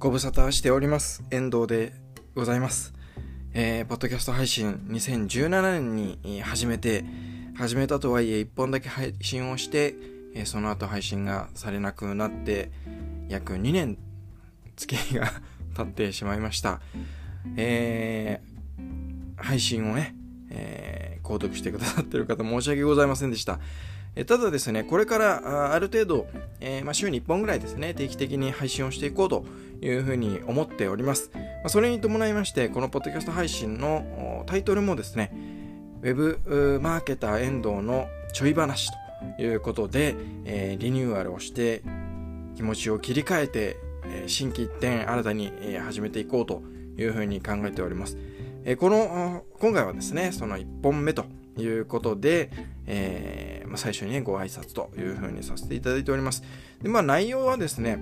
ご無沙汰しております。遠藤でございます。えー、ポッドキャスト配信2017年に始めて、始めたとはいえ1本だけ配信をして、えー、その後配信がされなくなって、約2年月日が 経ってしまいました。えー、配信をね、えー、購読してくださってる方申し訳ございませんでした。ただですね、これからある程度、えー、まあ、週に1本ぐらいですね、定期的に配信をしていこうというふうに思っております。まあ、それに伴いまして、このポッドキャスト配信のタイトルもですね、Web マーケター遠藤のちょい話ということで、えー、リニューアルをして気持ちを切り替えて、えー、新規一点新たに、え、始めていこうというふうに考えております。えこの今回はですね、その1本目ということで、えー、まあ、最初に、ご挨拶というふうにさせていただいております。で、まあ、内容はですね、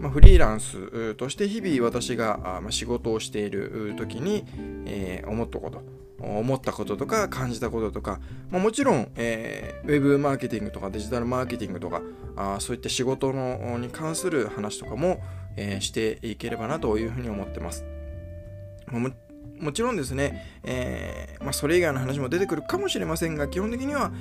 まあ、フリーランスとして日々私が仕事をしている時に、えー、思ったこと、思ったこととか感じたこととか、まあ、もちろん、えー、ウェブマーケティングとかデジタルマーケティングとかあそういった仕事のに関する話とかも、えー、していければなというふうに思ってます。もちろんですね、えー、まあ、それ以外の話も出てくるかもしれませんが、基本的には、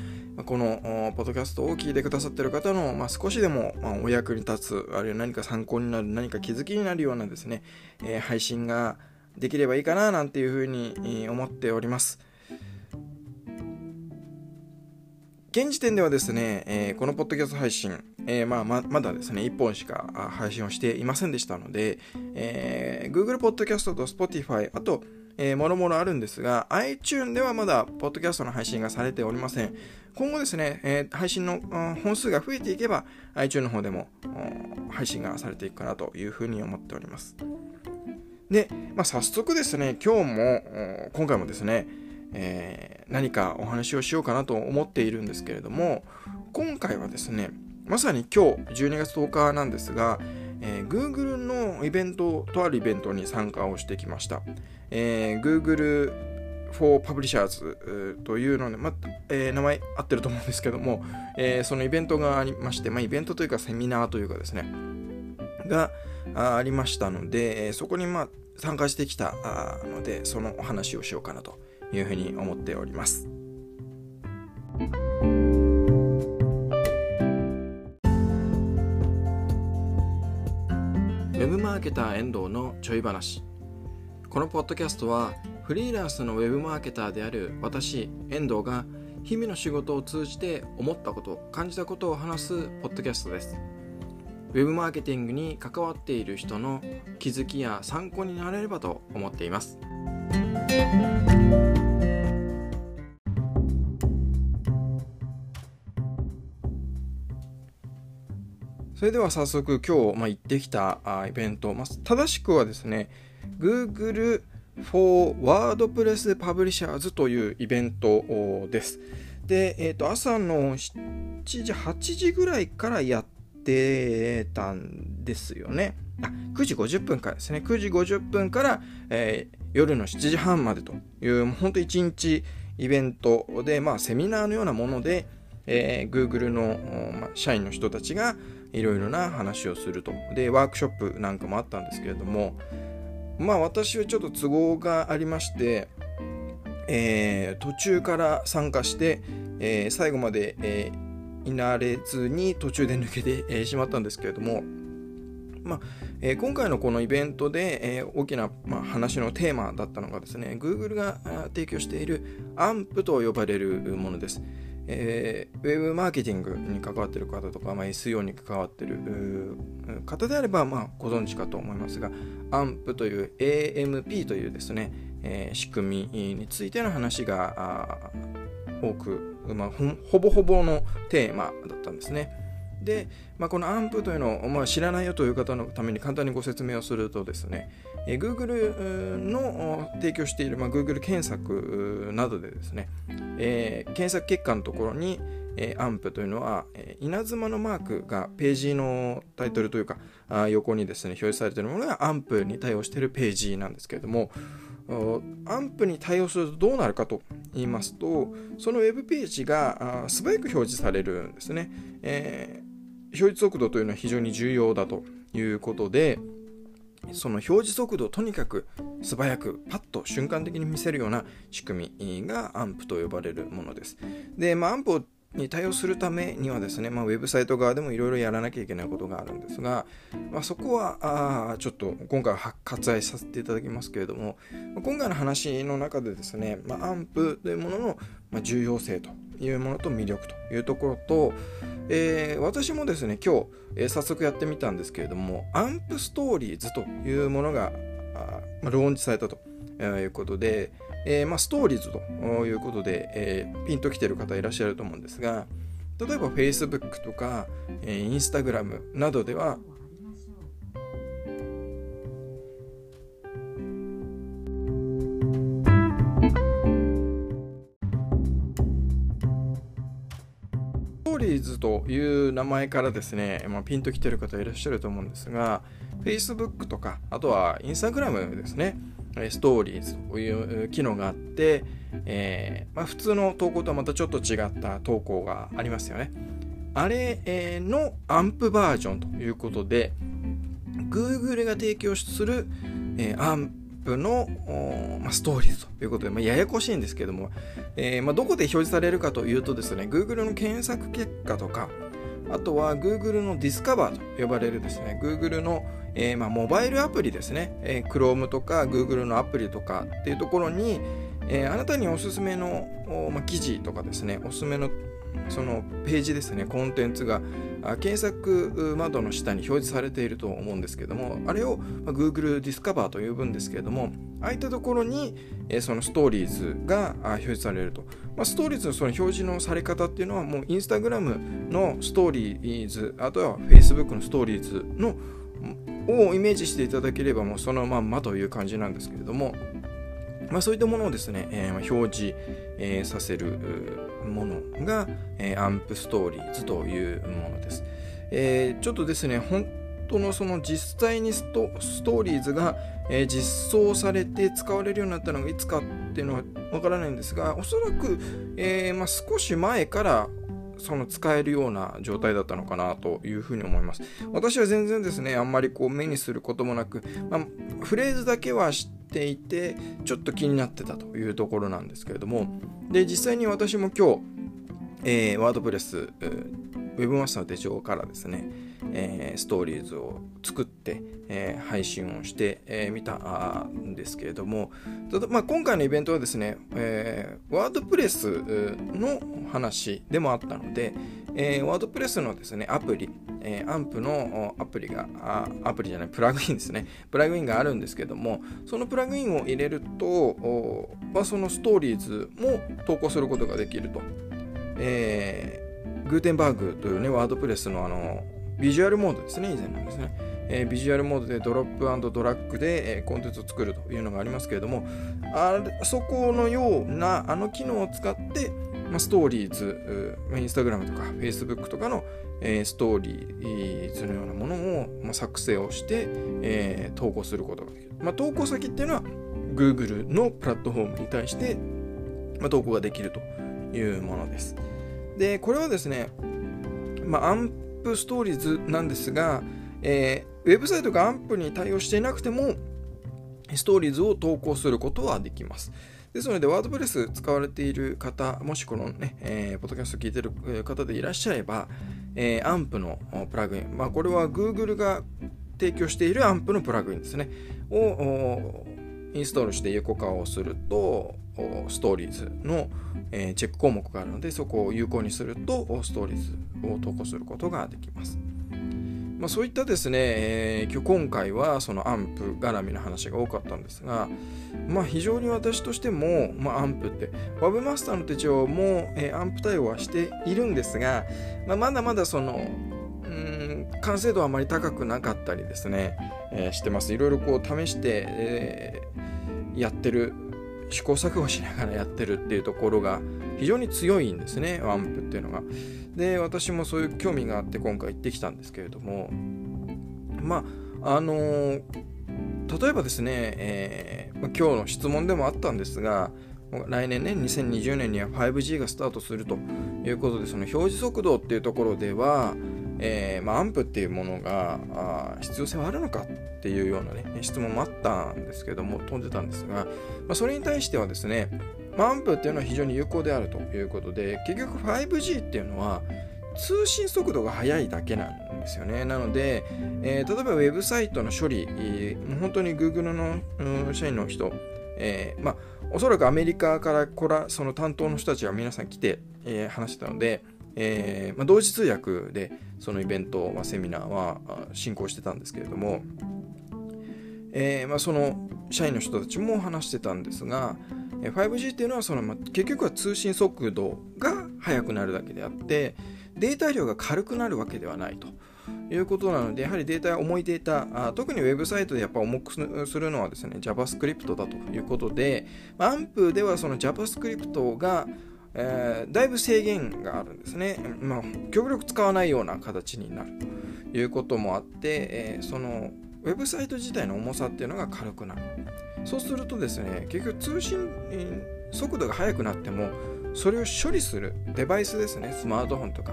このポッドキャストを聞いてくださってる方の、まあ、少しでも、まお役に立つ、あるいは何か参考になる、何か気づきになるようなですね、えー、配信ができればいいかななんていうふうに思っております。現時点ではですね、えー、このポッドキャスト配信、えー、まあ、ままだですね、1本しか配信をしていませんでしたので、えー、Google Podcast と Spotify、あと、えー、もろもろあるんですが、iTune ではまだ、ポッドキャストの配信がされておりません。今後ですね、えー、配信の本数が増えていけば、iTune の方でも配信がされていくかなというふうに思っております。で、まあ、早速ですね、今日も、今回もですね、えー、何かお話をしようかなと思っているんですけれども、今回はですね、まさに今日12月10日なんですが、えー、Google のイベント、とあるイベントに参加をしてきました。えー、Google for Publishers というので、まえー、名前合ってると思うんですけども、えー、そのイベントがありまして、まあ、イベントというかセミナーというかですね、がありましたので、えそこにまあ参加してきたので、そのお話をしようかなというふうに思っております。ーケター遠藤のちょい話。このポッドキャストはフリーランスのウェブマーケターである私遠藤が日々の仕事を通じて思ったこと感じたことを話すポッドキャストです。ウェブマーケティングに関わっている人の気づきや参考になれればと思っています。それでは早速今日、まあ、行ってきたあイベント、まあ、正しくはですね Google for WordPress Publishers というイベントです。で、えー、と朝の7時、8時ぐらいからやってたんですよね。あ9時50分からですね。9時50分から、えー、夜の7時半までという、本当1日イベントで、まあ、セミナーのようなもので、えー、Google の、まあ、社員の人たちがいろいろな話をすると。で、ワークショップなんかもあったんですけれども、まあ私はちょっと都合がありまして、えー、途中から参加して、えー、最後まで、えー、いなれずに途中で抜けて、えー、しまったんですけれども、まあえー、今回のこのイベントで、えー、大きな、まあ、話のテーマだったのがですね、Google が提供している AMP と呼ばれるものです。えー、ウェブマーケティングに関わってる方とか、まあ、SEO に関わってる方であれば、まあ、ご存知かと思いますが AMP という AMP というですね、えー、仕組みについての話が多く、まあ、ほぼほぼのテーマだったんですね。で、まあ、この AMP というのを、まあ、知らないよという方のために簡単にご説明をするとですね、えー、Google の提供している、まあ、Google 検索などでですね、えー、検索結果のところに、えー、AMP というのは、えー、稲妻のマークがページのタイトルというかあ横にですね表示されているものが AMP に対応しているページなんですけれども AMP に対応するとどうなるかと言いますとそのウェブページが素早く表示されるんですね、えー表示速度というのは非常に重要だということで、その表示速度をとにかく素早くパッと瞬間的に見せるような仕組みがアンプと呼ばれるものです。で、まあ、アンプをに対応するためにはですね、まあ、ウェブサイト側でもいろいろやらなきゃいけないことがあるんですが、まあ、そこはあちょっと今回は割愛させていただきますけれども、今回の話の中でですね、まあ、アンプというものの重要性というものと魅力というところと、えー、私もですね今日、えー、早速やってみたんですけれどもアンプストーリーズというものがあ、まあ、ローンチされたということで、えー、まあ、ストーリーズということで、えー、ピンときてる方いらっしゃると思うんですが、例えば Facebook とか、えー、Instagram などでは、ストーリーズという名前からですね、まあ、ピンときてる方いらっしゃると思うんですが、Facebook とか、あとは Instagram ですね。ストーリーズという機能があって、えーまあ、普通の投稿とはまたちょっと違った投稿がありますよね。あれのアンプバージョンということで、Google が提供する、えー、アンプの、まあ、ストーリーズということで、まあ、ややこしいんですけども、えーまあ、どこで表示されるかというとですね、Google の検索結果とか、あとは Google の Discover と呼ばれるですね、Google のえー、まあ、モバイルアプリですね、えー、Chrome とか Google のアプリとかっていうところに、えー、あなたにおすすめの、まあ、記事とかですね、おすすめのそのページですね、コンテンツが検索窓の下に表示されていると思うんですけども、あれを Google Discover と呼ぶんですけれども、ああいったところにそのストーリーズが表示されると。まあ、ストーリーズのその表示のされ方っていうのは、もう Instagram のストーリーズ、あとは Facebook のストーリーズのをイメージしていただければもうそのまんまという感じなんですけれども、まあ、そういったものをですね、えー、表示、えー、させるものが、えー、アンプストーリーズというものです。えー、ちょっとですね、本当のその実際にストーリーズが、えー、実装されて使われるようになったのがいつかっていうのはわからないんですが、おそらく、えーまあ、少し前からその使えるような状態だったのかなというふうに思います。私は全然ですね、あんまりこう目にすることもなく、まあ、フレーズだけは知っていて、ちょっと気になってたというところなんですけれども、で、実際に私も今日、えー、ワードプレス、えーウェブマスターの手帳からですね、えー、ストーリーズを作って、えー、配信をしてみ、えー、たんですけれども、ただまあ、今回のイベントはですね、えー、ワードプレスの話でもあったので、えー、ワードプレスのですね、アプリ、えー、アンプのアプリがあ、アプリじゃない、プラグインですね、プラグインがあるんですけども、そのプラグインを入れると、まあ、そのストーリーズも投稿することができると。え、グーテンバーグというね、ワードプレスのあの、ビジュアルモードですね、以前のですね。えー、ビジュアルモードでドロップドラッグで、えー、コンテンツを作るというのがありますけれども、あそこのようなあの機能を使って、まあ、ストーリーズ、インスタグラムとかフェイスブックとかの、え、ストーリーズのようなものを、ま、作成をして、え、投稿することができる。まあ、投稿先っていうのは Google のプラットフォームに対して、ま、投稿ができるというものです。で、これはですね、まあ、アンプストーリーズなんですが、えー、ウェブサイトがアンプに対応していなくても、ストーリーズを投稿することはできます。ですので、ワードプレス使われている方、もしこのね、えー、ポッドキャスト聞いている方でいらっしゃれば、えー、アンプのプラグイン、まあ、これは Google が提供しているアンプのプラグインですね、をインストールして有効化をすると、ストーリーズの、え、チェック項目があるので、そこを有効にすると、ストーリーズを投稿することができます。まあ、そういったですね、えー、今回はそのアンプ絡みの話が多かったんですが、まあ、非常に私としても、まあ、アンプって、ワブマスターの手帳も、えー、アンプ対応はしているんですが、まあ、まだまだその、うん完成度はあまり高くなかったりですね、えー、してます。いろいろこう試して、えー、やってる試行錯誤しながらやってるっていうところが非常に強いんですね、ワンプっていうのが。で、私もそういう興味があって今回行ってきたんですけれども、まあ、あのー、例えばですね、えー、今日の質問でもあったんですが、来年ね、2020年には 5G がスタートするということで、その表示速度っていうところでは、えー、まあ、アンプっていうものがあ必要性はあるのかっていうようなね質問もあったんですけども飛んでたんですが、まあ、それに対してはですね、まあ、アンプっていうのは非常に有効であるということで結局 5G っていうのは通信速度が速いだけなんですよね。なので、えー、例えばウェブサイトの処理、もう本当に Google の、社員の人、えー、まあ、おそらくアメリカからこらその担当の人たちが皆さん来て、えー、話してたので、えーまあ、同時通訳でそのイベント、まあ、セミナーは進行してたんですけれども、えーまあ、その社員の人たちも話してたんですが 5G っていうのはその、まあ、結局は通信速度が速くなるだけであってデータ量が軽くなるわけではないということなので、やはりデータ、重いデータ、あ特にウェブサイトでやっぱ重くするのはですね、JavaScript だということで、アンプではその JavaScript が、えー、だいぶ制限があるんですね。まあ、極力使わないような形になるということもあって、えー、そのウェブサイト自体の重さっていうのが軽くなる。そうするとですね、結局通信速度が速くなっても、それを処理するデバイスですね、スマートフォンとか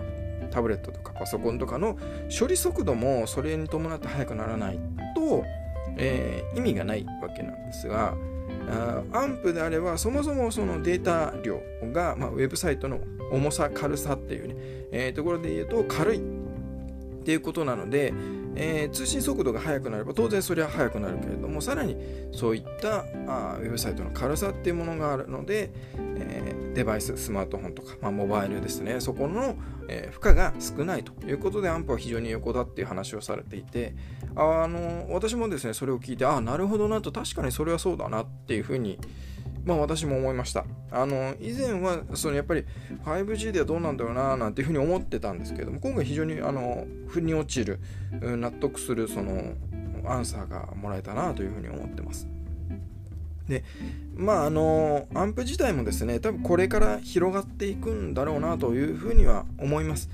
タブレットとかパソコンとかの処理速度もそれに伴って速くならないと、えー、意味がないわけなんですが、アンプであればそもそもそのデータ量が、まあ、ウェブサイトの重さ軽さっていうね、えー、ところで言うと軽い。っていうことなので、えー、通信速度が速くなれば当然それは速くなるけれどもさらにそういったあウェブサイトの軽さっていうものがあるので、えー、デバイススマートフォンとか、まあ、モバイルですね。そこの、えー、負荷が少ないということでアンプは非常に有効だっていう話をされていてあの私もですねそれを聞いてああなるほどなと確かにそれはそうだなっていうふうにまあ私も思いました。あの、以前は、そのやっぱり 5G ではどうなんだろうな、なんていうふうに思ってたんですけども、今回非常に、あの、腑に落ちる、納得する、その、アンサーがもらえたなというふうに思ってます。で、まああの、アンプ自体もですね、多分これから広がっていくんだろうなというふうには思います。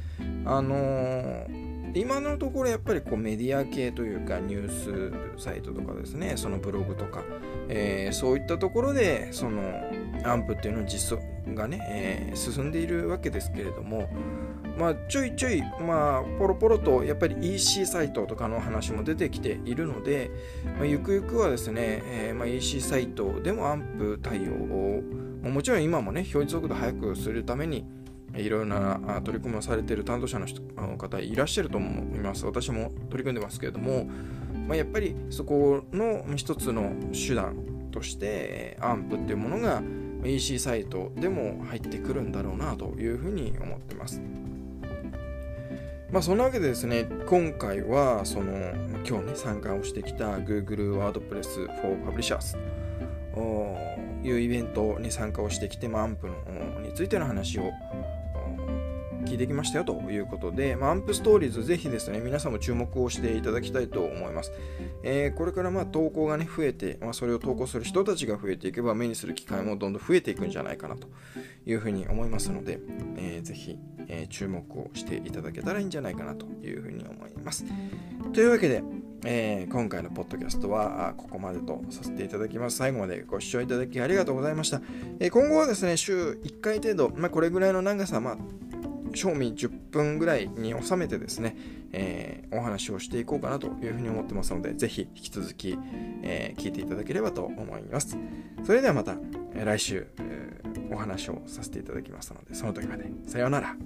あの今のところやっぱりこうメディア系というかニュースサイトとかですねそのブログとか、えー、そういったところでそのアンプっていうの実装がね、えー、進んでいるわけですけれどもまあちょいちょいまあポロポロとやっぱり EC サイトとかの話も出てきているので、まあ、ゆくゆくはですね、えーまあ、EC サイトでもアンプ対応をもちろん今もね表示速度速くするためにいろいろな取り組みをされている担当者の方いらっしゃると思います。私も取り組んでますけれども、まあ、やっぱりそこの一つの手段としてアンプっていうものが EC サイトでも入ってくるんだろうなというふうに思ってます。まあそんなわけでですね、今回はその今日ね参加をしてきた Google WordPress for Publishers というイベントに参加をしてきて、まあ、アンプのについての話を聞いてきましたよということで、まあ、アンプストーリーズぜひですね、皆さんも注目をしていただきたいと思います。えー、これからま投稿がね、増えて、まあ、それを投稿する人たちが増えていけば、目にする機会もどんどん増えていくんじゃないかなというふうに思いますので、えー、ぜひ、えー、注目をしていただけたらいいんじゃないかなというふうに思います。というわけで、えー、今回のポッドキャストはここまでとさせていただきます。最後までご視聴いただきありがとうございました。えー、今後はですね、週1回程度、まあ、これぐらいの長さ、まあ、賞味10分ぐらいに収めてですね、えー、お話をしていこうかなというふうに思ってますので、ぜひ引き続き、えー、聞いていただければと思います。それではまた、え来週、えー、お話をさせていただきますので、その時まで。さようなら。